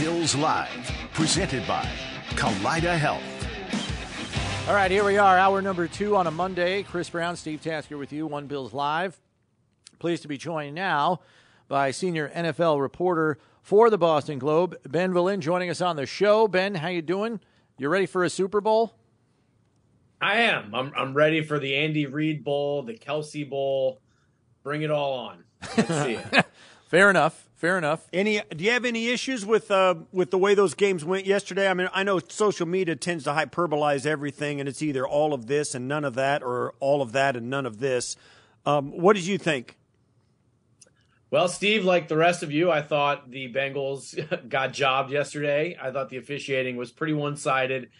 Bills Live, presented by Kaleida Health. All right, here we are, hour number two on a Monday. Chris Brown, Steve Tasker with you, One Bills Live. Pleased to be joined now by senior NFL reporter for the Boston Globe, Ben Volin, joining us on the show. Ben, how you doing? You ready for a Super Bowl? I am. I'm, I'm ready for the Andy Reid Bowl, the Kelce Bowl. Bring it all on. Let's see. Fair enough. Fair enough. Any? Do you have any issues with uh, with the way those games went yesterday? I mean, I know social media tends to hyperbolize everything, and it's either all of this and none of that, or all of that and none of this. Um, what did you think? Well, Steve, like the rest of you, I thought the Bengals got jobbed yesterday. I thought the officiating was pretty one sided.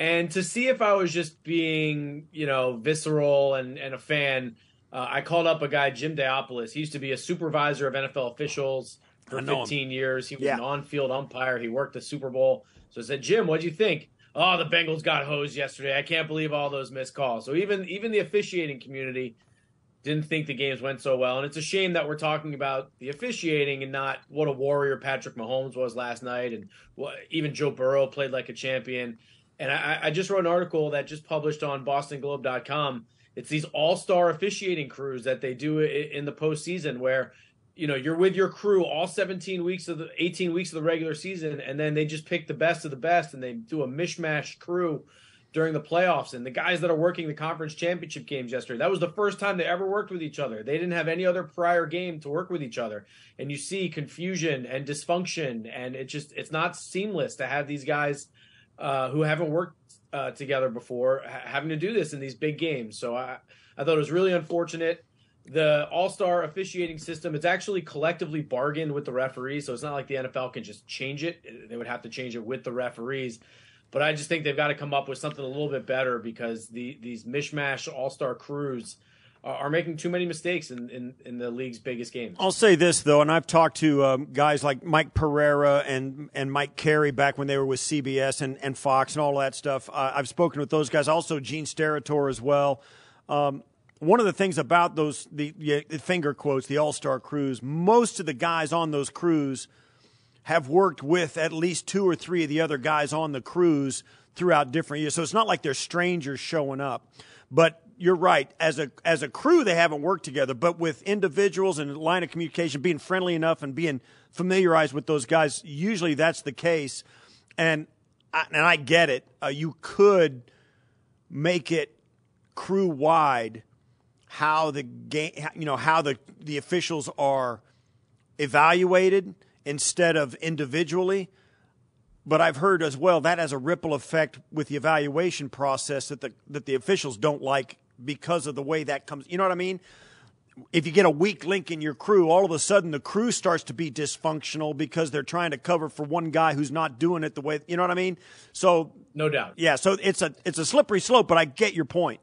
And to see if I was just being, you know, visceral and, and a fan, uh, I called up a guy, Jim Daopoulos. He used to be a supervisor of NFL officials for I know him. 15 years. He was Yeah. an on field umpire. He worked the Super Bowl. So I said, Jim, what'd you think? Oh, the Bengals got hosed yesterday. I can't believe all those missed calls. So even even the officiating community didn't think the games went so well. And it's a shame that we're talking about the officiating and not what a warrior Patrick Mahomes was last night. And what, even Joe Burrow played like a champion. And I, I just wrote an article that just published on bostonglobe.com. It's these all star officiating crews that they do in the postseason where, you know, you're with your crew all 17 weeks of the 18 weeks of the regular season. And then they just pick the best of the best and they do a mishmash crew during the playoffs and the guys that are working the conference championship games yesterday that was the first time they ever worked with each other they didn't have any other prior game to work with each other and you see confusion and dysfunction and it just it's not seamless to have these guys uh, who haven't worked uh, together before ha- having to do this in these big games. So i i thought it was really unfortunate. The all-star officiating system it's actually collectively bargained with the referees so it's not like the nfl can just change it. They would have to change it with the referees. But I just think they've got to come up with something a little bit better because the these mishmash all star crews are, making too many mistakes in, in, in the league's biggest games. I'll say this though, and I've talked to um, guys like Mike Pereira and and Mike Carey back when they were with CBS and, and Fox and all that stuff. Uh, I've spoken with those guys. Also, Gene Steratore as well. Um, one of the things about those the, the finger quotes, the All Star crews, most of the guys on those crews have worked with at least two or three of the other guys on the crews throughout different years. So it's not like they're strangers showing up. But you're right. As a as a crew, they haven't worked together. But with individuals and line of communication, being friendly enough and being familiarized with those guys, usually that's the case. And I, and I get it. Uh, you could make it crew wide how the game, you know, how the the officials are evaluated instead of individually. But I've heard as well that has a ripple effect with the evaluation process that the that the officials don't like because of the way that comes. You know what I mean? If you get a weak link in your crew, all of a sudden the crew starts to be dysfunctional because they're trying to cover for one guy who's not doing it the way you know what I mean. So no doubt, yeah. So it's a it's a slippery slope, but I get your point.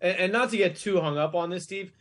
And, and not to get too hung up on this, Steve.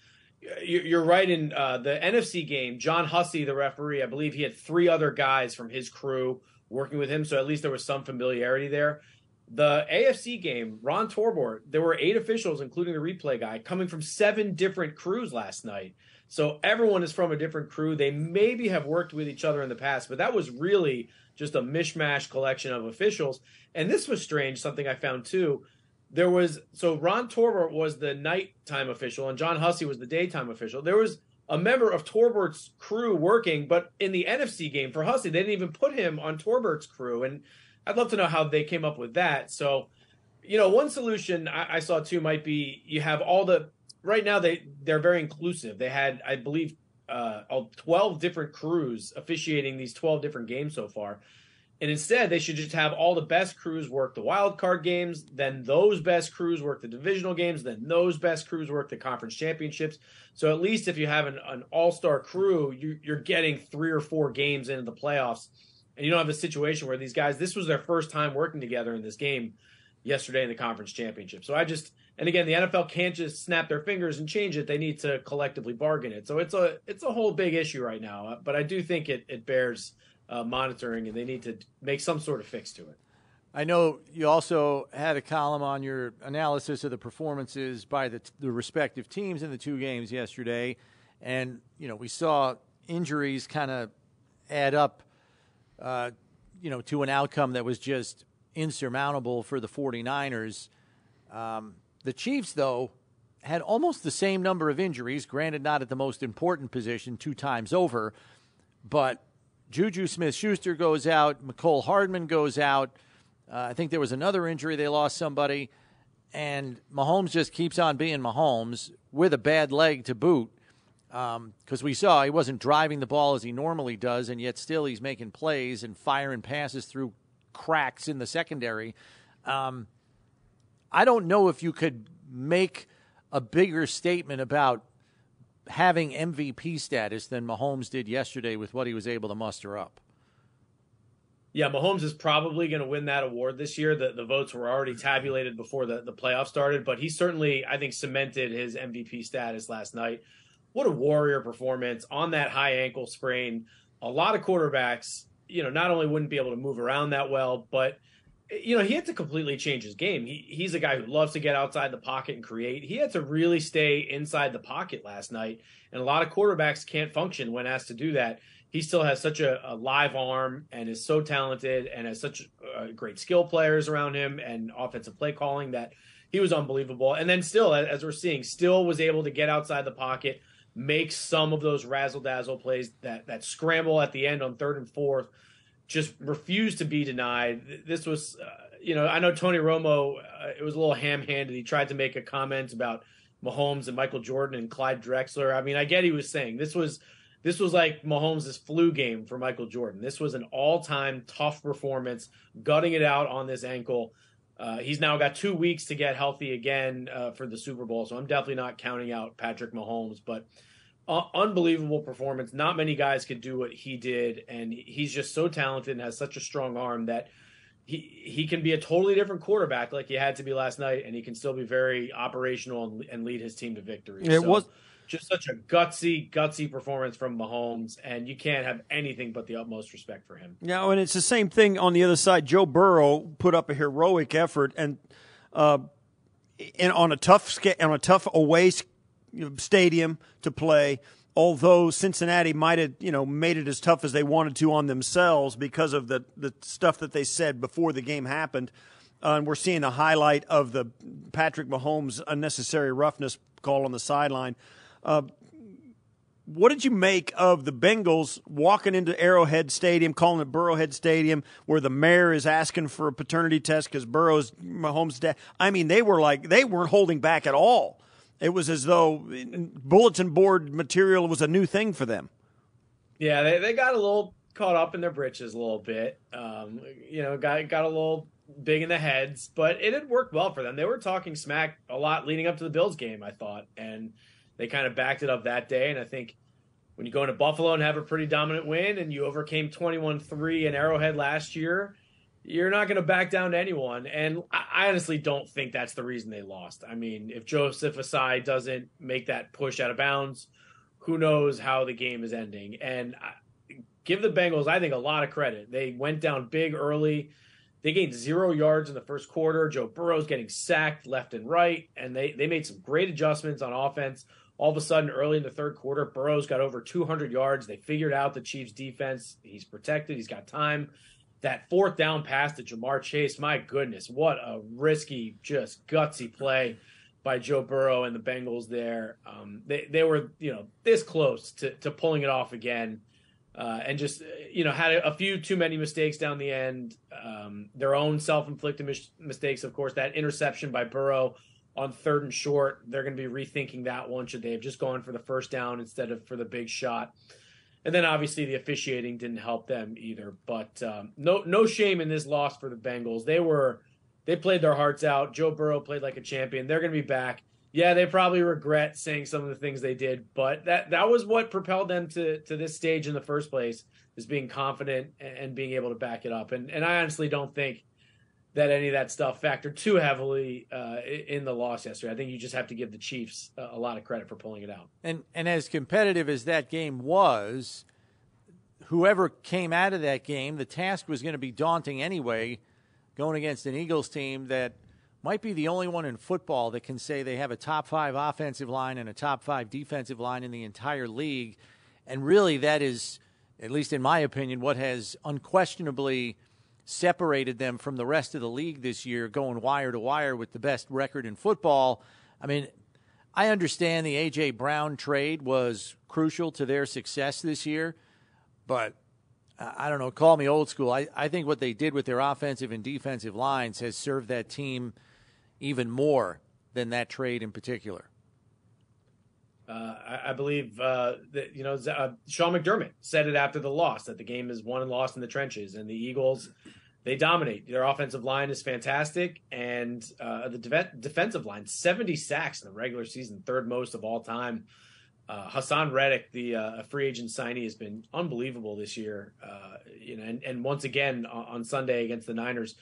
You're right. In uh, the NFC game, John Hussey, the referee, I believe he had three other guys from his crew working with him, so at least there was some familiarity there. The AFC game, Ron Torbert, there were eight officials, including the replay guy, coming from seven different crews last night. So everyone is from a different crew. They maybe have worked with each other in the past, but that was really just a mishmash collection of officials. And this was strange, something I found too. There was so Ron Torbert was the nighttime official and John Hussey was the daytime official. There was a member of Torbert's crew working, but in the NFC game for Hussey, they didn't even put him on Torbert's crew. And I'd love to know how they came up with that. So, you know, one solution I, I saw too might be you have all the right now they they're very inclusive. They had, I believe, uh, 12 different crews officiating these 12 different games so far. And instead, they should just have all the best crews work the wild card games, then those best crews work the divisional games, then those best crews work the conference championships. So at least if you have an, an all star crew, you, you're getting three or four games into the playoffs. And you don't have a situation where these guys, this was their first time working together in this game yesterday in the conference championship. So I just, and again, the NFL can't just snap their fingers and change it. They need to collectively bargain it. So it's a, it's a whole big issue right now. But I do think it, it bears uh, monitoring, and they need to make some sort of fix to it. I know you also had a column on your analysis of the performances by the, the respective teams in the two games yesterday, and you know we saw injuries kind of add up, uh, you know, to an outcome that was just insurmountable for the 49ers. Um, the Chiefs, though, had almost the same number of injuries, granted not at the most important position two times over, but Juju Smith Schuster goes out. Mecole Hardman goes out. Uh, I think there was another injury. They lost somebody. And Mahomes just keeps on being Mahomes with a bad leg to boot. Because um, we saw he wasn't driving the ball as he normally does, and yet still he's making plays and firing passes through cracks in the secondary. Um, I don't know if you could make a bigger statement about having MVP status than Mahomes did yesterday with what he was able to muster up. Yeah, Mahomes is probably going to win that award this year. The, the votes were already tabulated before the, the playoff started, but he certainly, I think, cemented his MVP status last night. What a warrior performance on that high ankle sprain. A lot of quarterbacks, you know, not only wouldn't be able to move around that well, but – you know, he had to completely change his game. He, he's a guy who loves to get outside the pocket and create. He had to really stay inside the pocket last night. And a lot of quarterbacks can't function when asked to do that. He still has such a, a live arm and is so talented and has such uh, great skill players around him and offensive play calling that he was unbelievable. And then still, as we're seeing, still was able to get outside the pocket, make some of those razzle dazzle plays that that scramble at the end on third and fourth just refused to be denied. This was, uh, you know, I know Tony Romo, uh, it was a little ham handed. He tried to make a comment about Mahomes and Michael Jordan and Clyde Drexler. I mean, I get he was saying this was this was like Mahomes' flu game for Michael Jordan. This was an all time tough performance, gutting it out on this ankle. Uh, he's now got two weeks to get healthy again uh, for the Super Bowl, so I'm definitely not counting out Patrick Mahomes, but uh, unbelievable performance. Not many guys could do what he did, and he's just so talented and has such a strong arm that he he can be a totally different quarterback like he had to be last night, and he can still be very operational and, and lead his team to victory. It so, was just such a gutsy, gutsy performance from Mahomes, and you can't have anything but the utmost respect for him. Yeah, and it's the same thing on the other side. Joe Burrow put up a heroic effort, and uh, and on a tough on a tough away stadium to play. Although Cincinnati might have, you know, made it as tough as they wanted to on themselves because of the the stuff that they said before the game happened, uh, and we're seeing a highlight of the Patrick Mahomes unnecessary roughness call on the sideline. Uh, what did you make of the Bengals walking into Arrowhead Stadium, calling it Burrowhead Stadium, where the mayor is asking for a paternity test because Burrow's Mahomes' dad? I mean, they were like they weren't holding back at all. It was as though bulletin board material was a new thing for them. Yeah, they, they got a little caught up in their britches a little bit. Um, you know, got got a little big in the heads, but it had worked well for them. They were talking smack a lot leading up to the Bills game, I thought, and they kind of backed it up that day. And I think when you go into Buffalo and have a pretty dominant win and you overcame 21 3 in Arrowhead last year, you're not going to back down to anyone. And I honestly don't think that's the reason they lost. I mean, if Joseph Ossai doesn't make that push out of bounds, who knows how the game is ending. And I, give the Bengals, I think, a lot of credit. They went down big early. They gained zero yards in the first quarter. Joe Burrow's getting sacked left and right, and they they made some great adjustments on offense. All of a sudden, early in the third quarter, Burrow's got over 200 yards. They figured out the Chiefs' defense. He's protected. He's got time. That fourth down pass to Ja'Marr Chase, my goodness, what a risky, just gutsy play by Joe Burrow and the Bengals there. Um, they they were you know this close to to pulling it off again uh, and just you know had a, few too many mistakes down the end. Um, their own self-inflicted mis- mistakes, of course. That interception by Burrow on third and short, they're going to be rethinking that one. Should they have just gone for the first down instead of for the big shot? And then obviously the officiating didn't help them either. But um, no no shame in this loss for the Bengals. They were they played their hearts out. Joe Burrow played like a champion. They're going to be back yeah, they probably regret saying some of the things they did, but that that was what propelled them to to this stage in the first place, is being confident and being able to back it up. And and I honestly don't think that any of that stuff factored too heavily uh, in the loss yesterday. I think you just have to give the Chiefs a lot of credit for pulling it out. And and as competitive as that game was, whoever came out of that game, the task was going to be daunting anyway, going against an Eagles team that might be the only one in football that can say they have a top five offensive line and a top five defensive line in the entire league. And really, that is, at least in my opinion, what has unquestionably separated them from the rest of the league this year, going wire to wire with the best record in football. I mean, I understand the A.J. Brown trade was crucial to their success this year, but I don't know, call me old school. I, I think what they did with their offensive and defensive lines has served that team even more than that trade in particular? Uh, I, I, believe uh, that you know uh, Sean McDermott said it after the loss that the game is won and lost in the trenches, and the Eagles they dominate. Their offensive line is fantastic, and uh, the de- defensive line seventy sacks in the regular season, third most of all time. Uh, Haason Reddick, the uh, free agent signee, has been unbelievable this year. you know, and, and once again on, on Sunday against the Niners,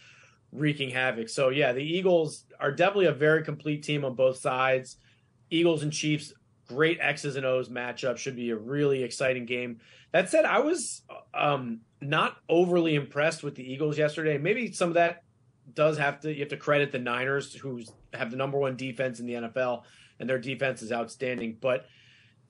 wreaking havoc. So yeah, the Eagles are definitely a very complete team on both sides. Eagles and Chiefs, great X's and O's matchup. Should be a really exciting game. That said, I was um, not overly impressed with the Eagles yesterday. Maybe some of that does have to you have to credit the Niners, who have the number one defense in the NFL, and their defense is outstanding. But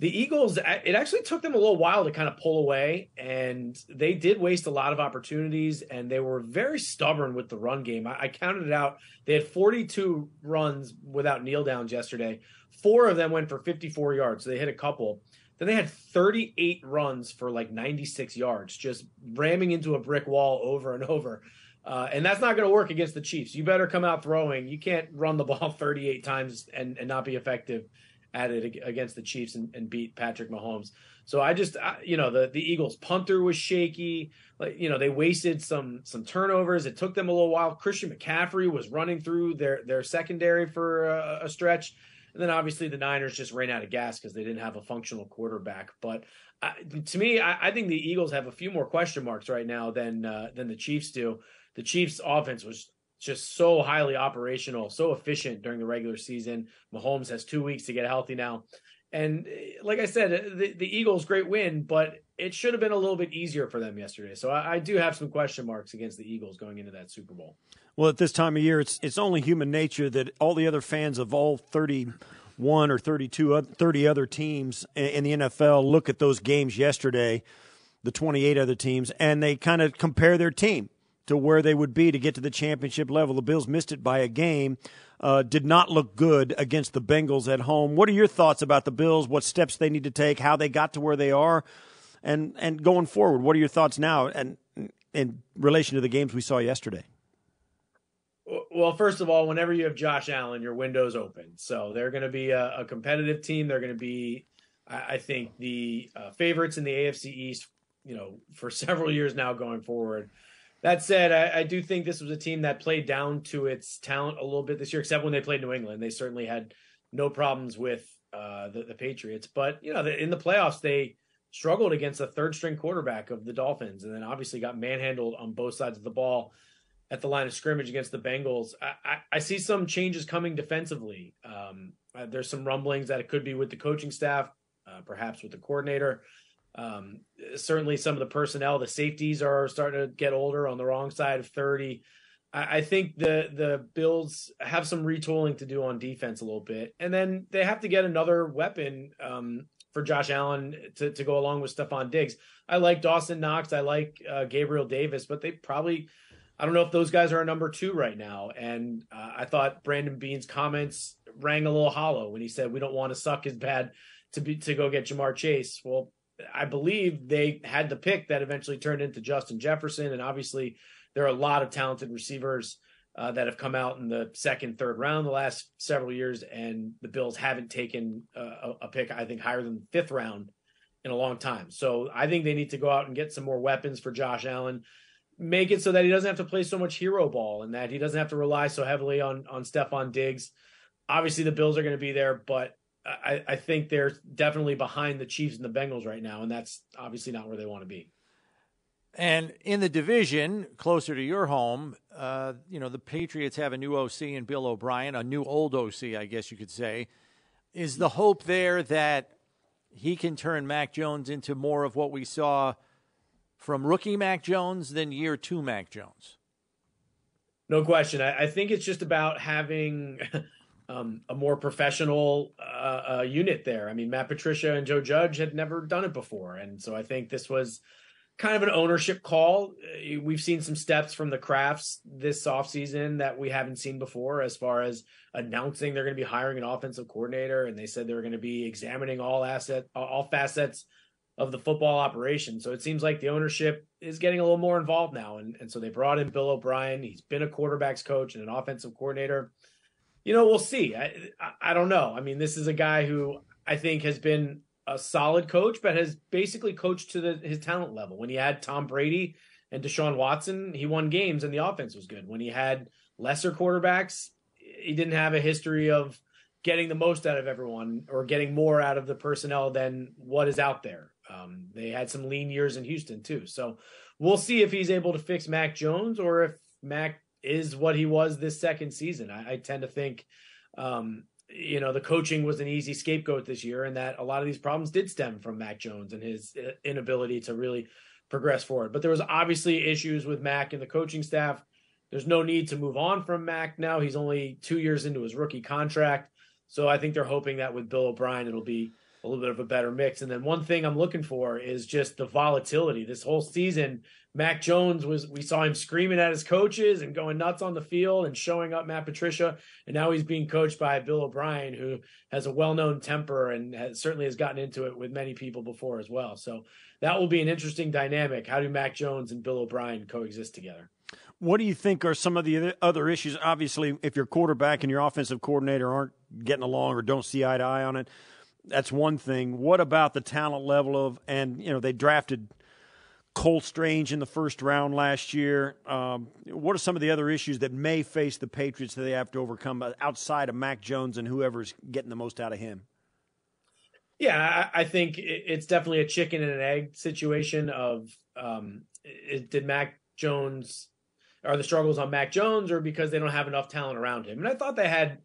the Eagles, it actually took them a little while to kind of pull away, and they did waste a lot of opportunities, and they were very stubborn with the run game. I, I counted it out; they had 42 runs without kneel downs yesterday. Four of them went for 54 yards, so they hit a couple. Then they had 38 runs for like 96 yards, just ramming into a brick wall over and over. Uh, and that's not going to work against the Chiefs. You better come out throwing. You can't run the ball 38 times and, and not be effective at it against the Chiefs and, and beat Patrick Mahomes. So I just, I, you know, the the Eagles punter was shaky. Like, you know, they wasted some some turnovers. It took them a little while. Christian McCaffrey was running through their their secondary for a, a stretch. And then obviously the Niners just ran out of gas because they didn't have a functional quarterback. But to me, I, I, think the Eagles have a few more question marks right now than uh, than the Chiefs do. The Chiefs' offense was just so highly operational, so efficient during the regular season. Mahomes has two weeks to get healthy now. And eh, like I said, eh, the, the Eagles, great win, but it should have been a little bit easier for them yesterday. So I, I, do have some question marks against the Eagles going into that Super Bowl. Well, at this time of year, it's it's only human nature that all the other fans of all 31 or 32, 30 other teams in the NFL look at those games yesterday, the 28 other teams, and they kind of compare their team to where they would be to get to the championship level. The Bills missed it by a game. Uh, did not look good against the Bengals at home. What are your thoughts about the Bills? What steps they need to take? How they got to where they are, and and going forward, what are your thoughts now? And in relation to the games we saw yesterday. Well, first of all, whenever you have Josh Allen, your window's open. So they're going to be a, a, competitive team. They're going to be, I, I think, the uh, favorites in the AFC East you know, for several years now going forward. That said, I, I, do think this was a team that played down to its talent a little bit this year, except when they played New England. They certainly had no problems with uh, the, the, Patriots. But, you know, the, in the playoffs, they struggled against a third string quarterback of the Dolphins and then obviously got manhandled on both sides of the ball at the line of scrimmage against the Bengals. I, I, I see some changes coming defensively. Um, uh, there's some rumblings that it could be with the coaching staff, uh, perhaps with the coordinator. Um, certainly, some of the personnel, the safeties are starting to get older on the wrong side of 30. I, I think the the Bills have some retooling to do on defense a little bit, and then they have to get another weapon um, for Josh Allen to, to go along with Stefon Diggs. I like Dawson Knox, I like uh, Gabriel Davis, but they probably I don't know if those guys are a number two right now. And uh, I thought Brandon Beane's comments rang a little hollow when he said we don't want to suck as bad to be to go get Ja'Marr Chase. Well, I believe they had the pick that eventually turned into Justin Jefferson, and obviously there are a lot of talented receivers uh, that have come out in the second, third round the last several years, and the Bills haven't taken uh, a pick I think higher than fifth round in a long time. So I think they need to go out and get some more weapons for Josh Allen, make it so that he doesn't have to play so much hero ball, and that he doesn't have to rely so heavily on on Stefon Diggs. Obviously, the Bills are going to be there, but I, I think they're definitely behind the Chiefs and the Bengals right now, and that's obviously not where they want to be. And in the division closer to your home, uh, you know, the Patriots have a new OC and Bill O'Brien, a new old OC, I guess you could say. Is the hope there that he can turn Mac Jones into more of what we saw from rookie Mac Jones than year two Mac Jones? No question. I, I think it's just about having um, a more professional uh, uh, unit there. I mean, Matt Patricia and Joe Judge had never done it before, and so I think this was kind of an ownership call. Uh, we've seen some steps from the Krafts this offseason that we haven't seen before as far as announcing they're going to be hiring an offensive coordinator and they said they were going to be examining all asset all facets of the football operation. So it seems like the ownership is getting a little more involved now and and so they brought in Bill O'Brien. He's been a quarterbacks coach and an offensive coordinator you know, we'll see. I, I, don't know. I mean, this is a guy who I think has been a solid coach, but has basically coached to the, his talent level. When he had Tom Brady and Deshaun Watson, he won games and the offense was good. When he had lesser quarterbacks, he didn't have a history of getting the most out of everyone or getting more out of the personnel than what is out there. Um, they had some lean years in Houston too. So we'll see if he's able to fix Mac Jones or if Mac is what he was this second season. I, I tend to think, um, you know, the coaching was an easy scapegoat this year, and that a lot of these problems did stem from Mac Jones and his uh, inability to really progress forward. But there was obviously issues with Mac and the coaching staff. There's no need to move on from Mac now. He's only two years into his rookie contract. So I think they're hoping that with Bill O'Brien, it'll be a little bit of a better mix. And then one thing I'm looking for is just the volatility. This whole season, Mac Jones was we saw him screaming at his coaches and going nuts on the field and showing up Matt Patricia, and now he's being coached by Bill O'Brien, who has a well-known temper and has, certainly has gotten into it with many people before as well. So that will be an interesting dynamic. How do Mac Jones and Bill O'Brien coexist together? What do you think are some of the other issues? Obviously, if your quarterback and your offensive coordinator aren't getting along or don't see eye to eye on it, that's one thing. What about the talent level of and you know they drafted Cole Strange in the first round last year. Um, what are some of the other issues that may face the Patriots that they have to overcome outside of Mac Jones and whoever's getting the most out of him? Yeah, I think it's definitely a chicken and an egg situation. Of um, did Mac Jones are the struggles on Mac Jones, or because they don't have enough talent around him? And I thought they had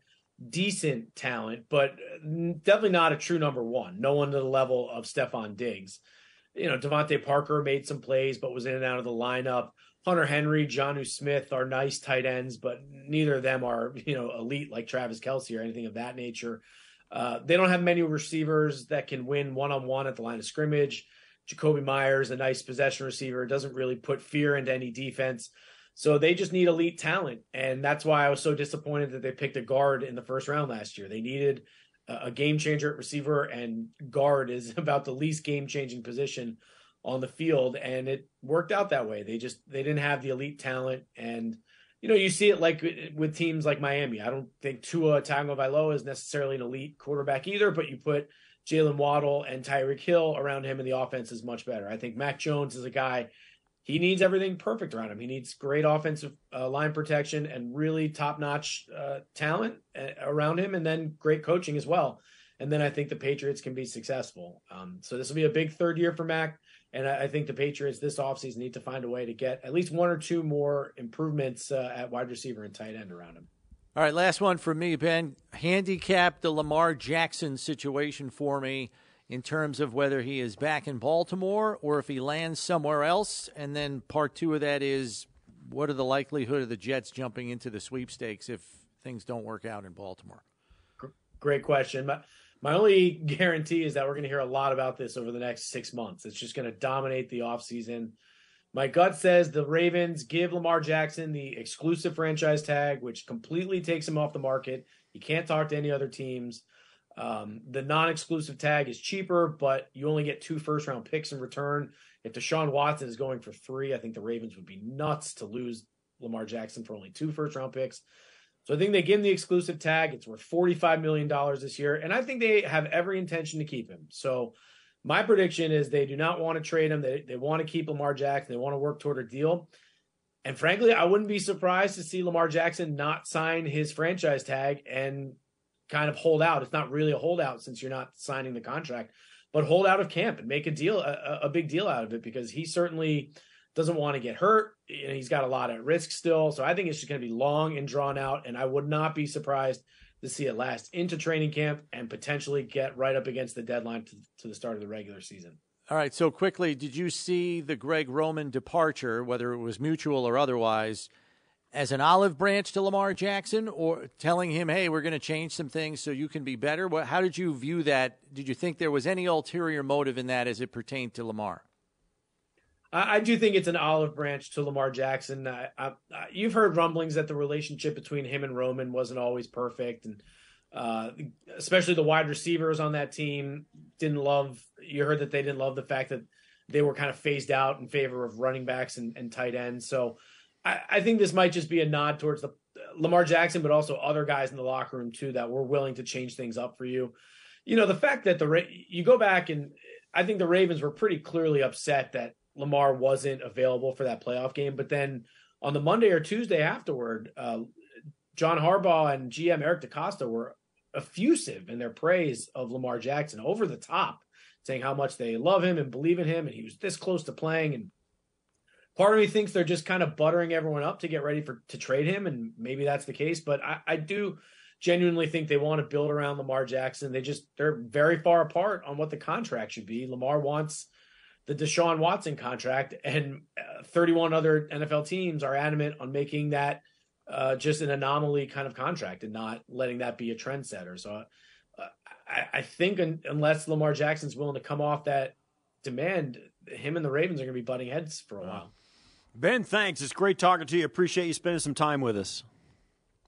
decent talent, but definitely not a true number one. No one to the level of Stefon Diggs you know, DeVante Parker made some plays, but was in and out of the lineup. Hunter Henry, Jonnu Smith are nice tight ends, but neither of them are, you know, elite like Travis Kelce or anything of that nature. Uh, they don't have many receivers that can win one on one at the line of scrimmage. Jakobi Meyers, a nice possession receiver, doesn't really put fear into any defense. So they just need elite talent. And that's why I was so disappointed that they picked a guard in the first round last year. They needed a game changer at receiver, and guard is about the least game changing position on the field, and it worked out that way. They just they didn't have the elite talent, and you know you see it like with teams like Miami. I don't think Tua Tagovailoa is necessarily an elite quarterback either, but you put Jaylen Waddle and Tyreek Hill around him, and the offense is much better. I think Mac Jones is a guy. He needs everything perfect around him. He needs great offensive uh, line protection and really top notch uh, talent uh, around him, and then great coaching as well. And then I think the Patriots can be successful. Um, so this will be a big third year for Mac. And I, I think the Patriots this offseason need to find a way to get at least one or two more improvements uh, at wide receiver and tight end around him. All right, last one for me, Ben. Handicap the Lamar Jackson situation for me in terms of whether he is back in Baltimore or if he lands somewhere else. And then part two of that is what are the likelihood of the Jets jumping into the sweepstakes if things don't work out in Baltimore? Great question. My, my only guarantee is that we're going to hear a lot about this over the next six months. It's just going to dominate the offseason. My gut says the Ravens give Lamar Jackson the exclusive franchise tag, which completely takes him off the market. He can't talk to any other teams. Um, the non-exclusive tag is cheaper, but you only get two first-round picks in return. If Deshaun Watson is going for three, I think the Ravens would be nuts to lose Lamar Jackson for only two first-round picks. So I think they give him the exclusive tag. It's worth $45 million this year. And I think they have every intention to keep him. So my prediction is they do not want to trade him. They, they want to keep Lamar Jackson. They want to work toward a deal. And frankly, I wouldn't be surprised to see Lamar Jackson not sign his franchise tag and kind of hold out. It's not really a holdout since you're not signing the contract, but hold out of camp and make a deal, a, a big deal out of it because he certainly doesn't want to get hurt. And he's got a lot at risk still. So I think it's just going to be long and drawn out. And I would not be surprised to see it last into training camp and potentially get right up against the deadline to, to the start of the regular season. All right. So quickly, did you see the Greg Roman departure, whether it was mutual or otherwise, as an olive branch to Lamar Jackson, or telling him, "Hey, we're going to change some things so you can be better"? What, how did you view that? Did you think there was any ulterior motive in that as it pertained to Lamar? I, do think it's an olive branch to Lamar Jackson. I, I, you've heard rumblings that the relationship between him and Roman wasn't always perfect, and uh, especially the wide receivers on that team didn't love. You heard that they didn't love the fact that they were kind of phased out in favor of running backs and, and tight ends. So I, I, think this might just be a nod towards the Lamar Jackson, but also other guys in the locker room too that were willing to change things up for you. You know, the fact that the you go back and I think the Ravens were pretty clearly upset that Lamar wasn't available for that playoff game. But then on the Monday or Tuesday afterward, uh, John Harbaugh and GM Eric DeCosta were effusive in their praise of Lamar Jackson, over the top, saying how much they love him and believe in him, and he was this close to playing. And part of me thinks they're just kind of buttering everyone up to get ready for to trade him, and maybe that's the case. But I, I do genuinely think they want to build around Lamar Jackson. They just they're very far apart on what the contract should be. Lamar wants the Deshaun Watson contract, and uh, 31 other NFL teams are adamant on making that uh, just an anomaly kind of contract and not letting that be a trendsetter. So uh, I, I, think un- unless Lamar Jackson's willing to come off that demand, him and the Ravens are going to be butting heads for a while. Ben, thanks. It's great talking to you. Appreciate you spending some time with us.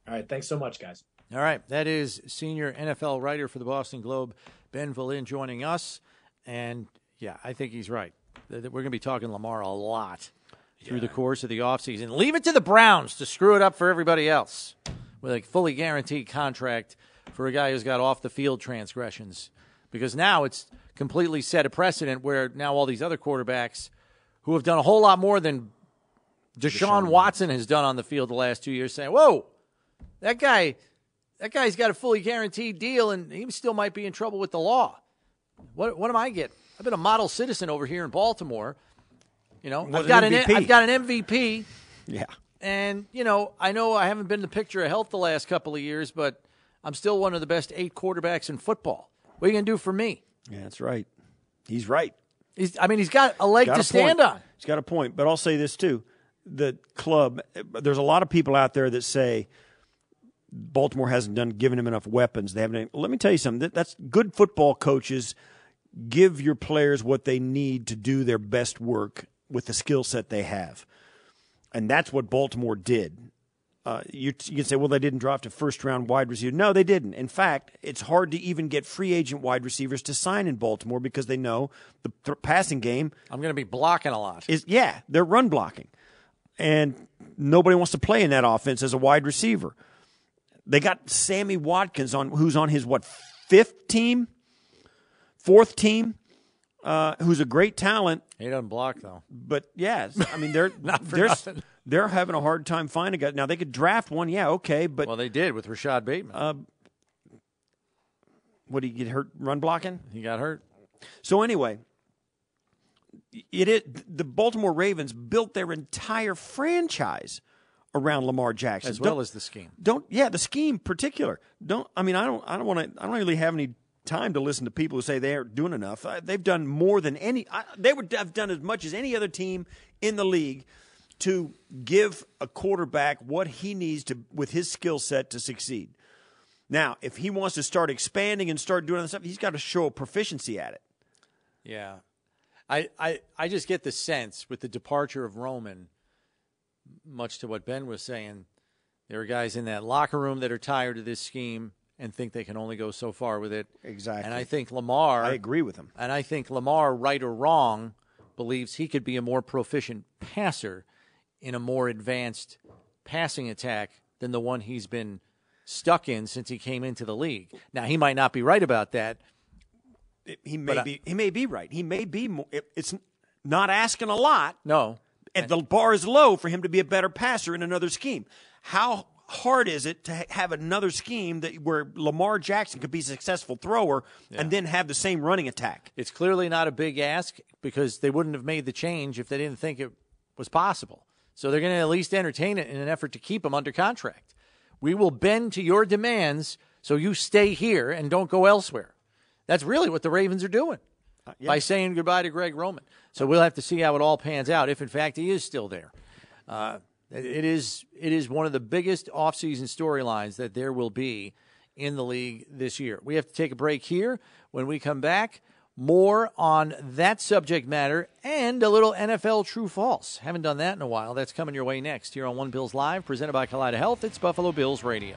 All right. Thanks so much, guys. All right. That is senior NFL writer for the Boston Globe, Ben Volin, joining us. And yeah, I think he's right. We're going to be talking Lamar a lot through yeah. the course of the offseason. Leave it to the Browns to screw it up for everybody else with a fully guaranteed contract for a guy who's got off the field transgressions. Because now it's completely set a precedent where now all these other quarterbacks who have done a whole lot more than Deshaun, Deshaun Watson has done on the field the last two years saying, Whoa, that guy that guy's got a fully guaranteed deal and he still might be in trouble with the law. What what am I getting? I've been a model citizen over here in Baltimore. You know, I've got an, an I've got an MVP. Yeah. And you know, I know I haven't been the picture of health the last couple of years, but I'm still one of the best eight quarterbacks in football. What are you gonna do for me? Yeah, that's right. He's right. He's, I mean, he's got a leg got to a stand point. on. He's got a point. But I'll say this too: the club. There's a lot of people out there that say Baltimore hasn't done given him enough weapons. They haven't. Let me tell you something. That's good football coaches give your players what they need to do their best work with the skill set they have. And that's what Baltimore did. Uh, you, you, can say, well, they didn't draft a first round wide receiver. No, they didn't. In fact, it's hard to even get free agent wide receivers to sign in Baltimore because they know the th- passing game. I'm going to be blocking a lot. Is yeah, they're run blocking, and nobody wants to play in that offense as a wide receiver. They got Sammy Watkins on, who's on his what fifth team fourth team, uh, who's a great talent. He doesn't block though. But yes, I mean they're they're nothing. they're having a hard time finding a guy. Now they could draft one, yeah, okay, but Well, they did with Rashod Bateman. uh, what did he get hurt run blocking? he got hurt. So anyway, it is the Baltimore Ravens built their entire franchise around Lamar Jackson, As well Don't- as the scheme. Don't yeah, the scheme particular. Don't I mean I don't I don't want to I don't really have any time to listen to people who say they aren't doing enough. They've done more than any. I, they would have done as much as any other team in the league to give a quarterback what he needs to with his skill set to succeed. Now, if he wants to start expanding and start doing other stuff, he's got to show proficiency at it. Yeah. I, I, I just get the sense with the departure of Roman, much to what Ben was saying, there are guys in that locker room that are tired of this scheme and think they can only go so far with it. Exactly. And I think Lamar. I agree with him. And I think Lamar, right or wrong, believes he could be a more proficient passer in a more advanced passing attack than the one he's been stuck in since he came into the league. Now, he might not be right about that. He may But be. He may be right. He may be. More, it, it's not asking a lot. No. And the bar is low for him to be a better passer in another scheme. How hard is it to ha- have another scheme that where Lamar Jackson could be a successful thrower and then have the same running attack? It's clearly not a big ask because they wouldn't have made the change if they didn't think it was possible. So they're going to at least entertain it in an effort to keep him under contract. We will bend to your demands so you stay here and don't go elsewhere. That's really what the Ravens are doing by saying goodbye to Greg Roman. So we'll have to see how it all pans out if, in fact, he is still there. Uh, it- is it is one of the biggest offseason storylines that there will be in the league this year. We have to take a break here. When we come back, more on that subject matter and a little NFL true false. Haven't done that in a while. That's coming your way next here on One Bills Live, presented by Kaleida Health. It's Buffalo Bills Radio.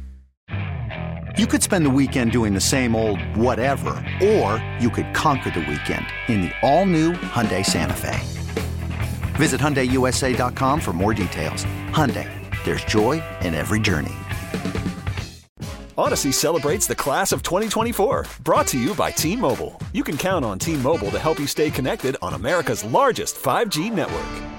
You could spend the weekend doing the same old whatever, or you could conquer the weekend in the all-new Hyundai Santa Fe. Visit HyundaiUSA.com for more details. Hyundai, there's joy in every journey. Odyssey celebrates the class of 2024, brought to you by T Mobile. You can count on T Mobile to help you stay connected on America's largest 5G network.